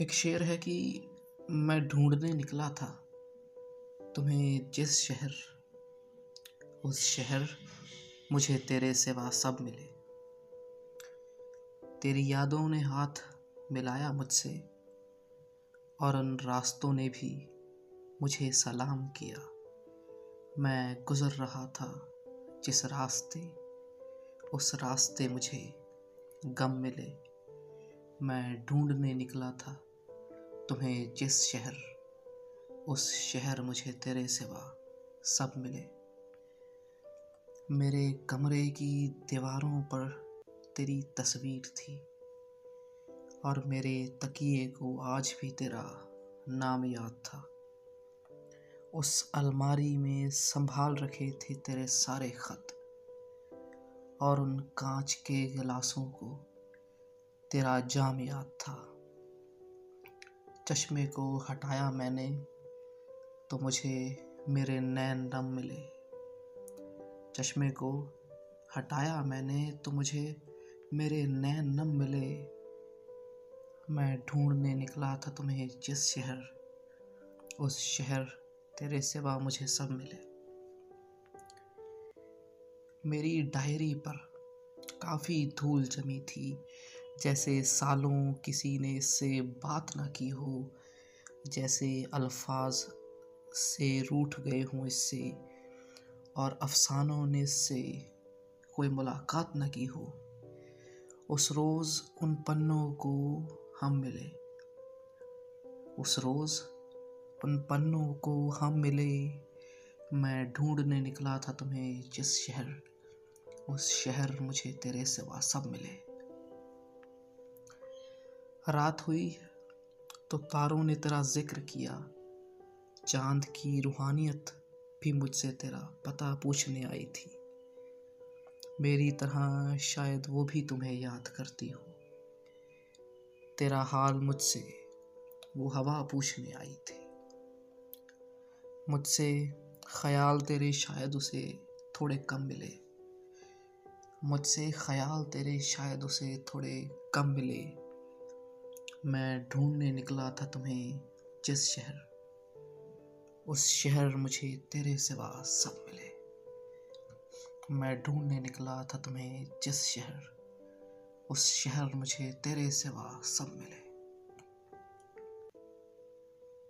एक शेर है कि मैं ढूँढने निकला था तुम्हें जिस शहर, उस शहर मुझे तेरे सिवा सब मिले। तेरी यादों ने हाथ मिलाया मुझसे और उन रास्तों ने भी मुझे सलाम किया। मैं गुज़र रहा था जिस रास्ते, उस रास्ते मुझे गम मिले। मैं ढूँढने निकला था तुम्हें जिस शहर, उस शहर मुझे तेरे सिवा सब मिले। मेरे कमरे की दीवारों पर तेरी तस्वीर थी, और मेरे तकिए को आज भी तेरा नाम याद था। उस अलमारी में संभाल रखे थे तेरे सारे ख़त, और उन कांच के गिलासों को तेरा जाम याद था। चश्मे को हटाया मैंने तो मुझे मेरे नैन नम मिले। चश्मे को हटाया मैंने तो मुझे मेरे नैन नम मिले। मैं ढूँढने निकला था तुम्हें जिस शहर, उस शहर तेरे सिवा मुझे सब मिले। मेरी डायरी पर काफ़ी धूल जमी थी जैसे सालों किसी ने इससे बात ना की हो, जैसे अल्फाज से रूठ गए हों इससे, और अफसानों ने इससे कोई मुलाकात न की हो। उस रोज़ उन पन्नों को हम मिले। उस रोज़ उन पन्नों को हम मिले। मैं ढूँढने निकला था तुम्हें जिस शहर, उस शहर मुझे तेरे सिवा सब मिले। रात हुई तो तारों ने तेरा ज़िक्र किया। चाँद की रूहानियत भी मुझसे तेरा पता पूछने आई थी। मेरी तरह शायद वो भी तुम्हें याद करती हो। तेरा हाल मुझसे वो हवा पूछने आई थी। मुझसे ख्याल तेरे शायद उसे थोड़े कम मिले। मुझसे ख्याल तेरे शायद उसे थोड़े कम मिले। मैं ढूँढने निकला था तुम्हें जिस शहर। उस शहर मुझे तेरे सिवा सब मिले। मैं ढूँढने निकला था तुम्हें जिस शहर। उस शहर मुझे तेरे सिवा सब मिले।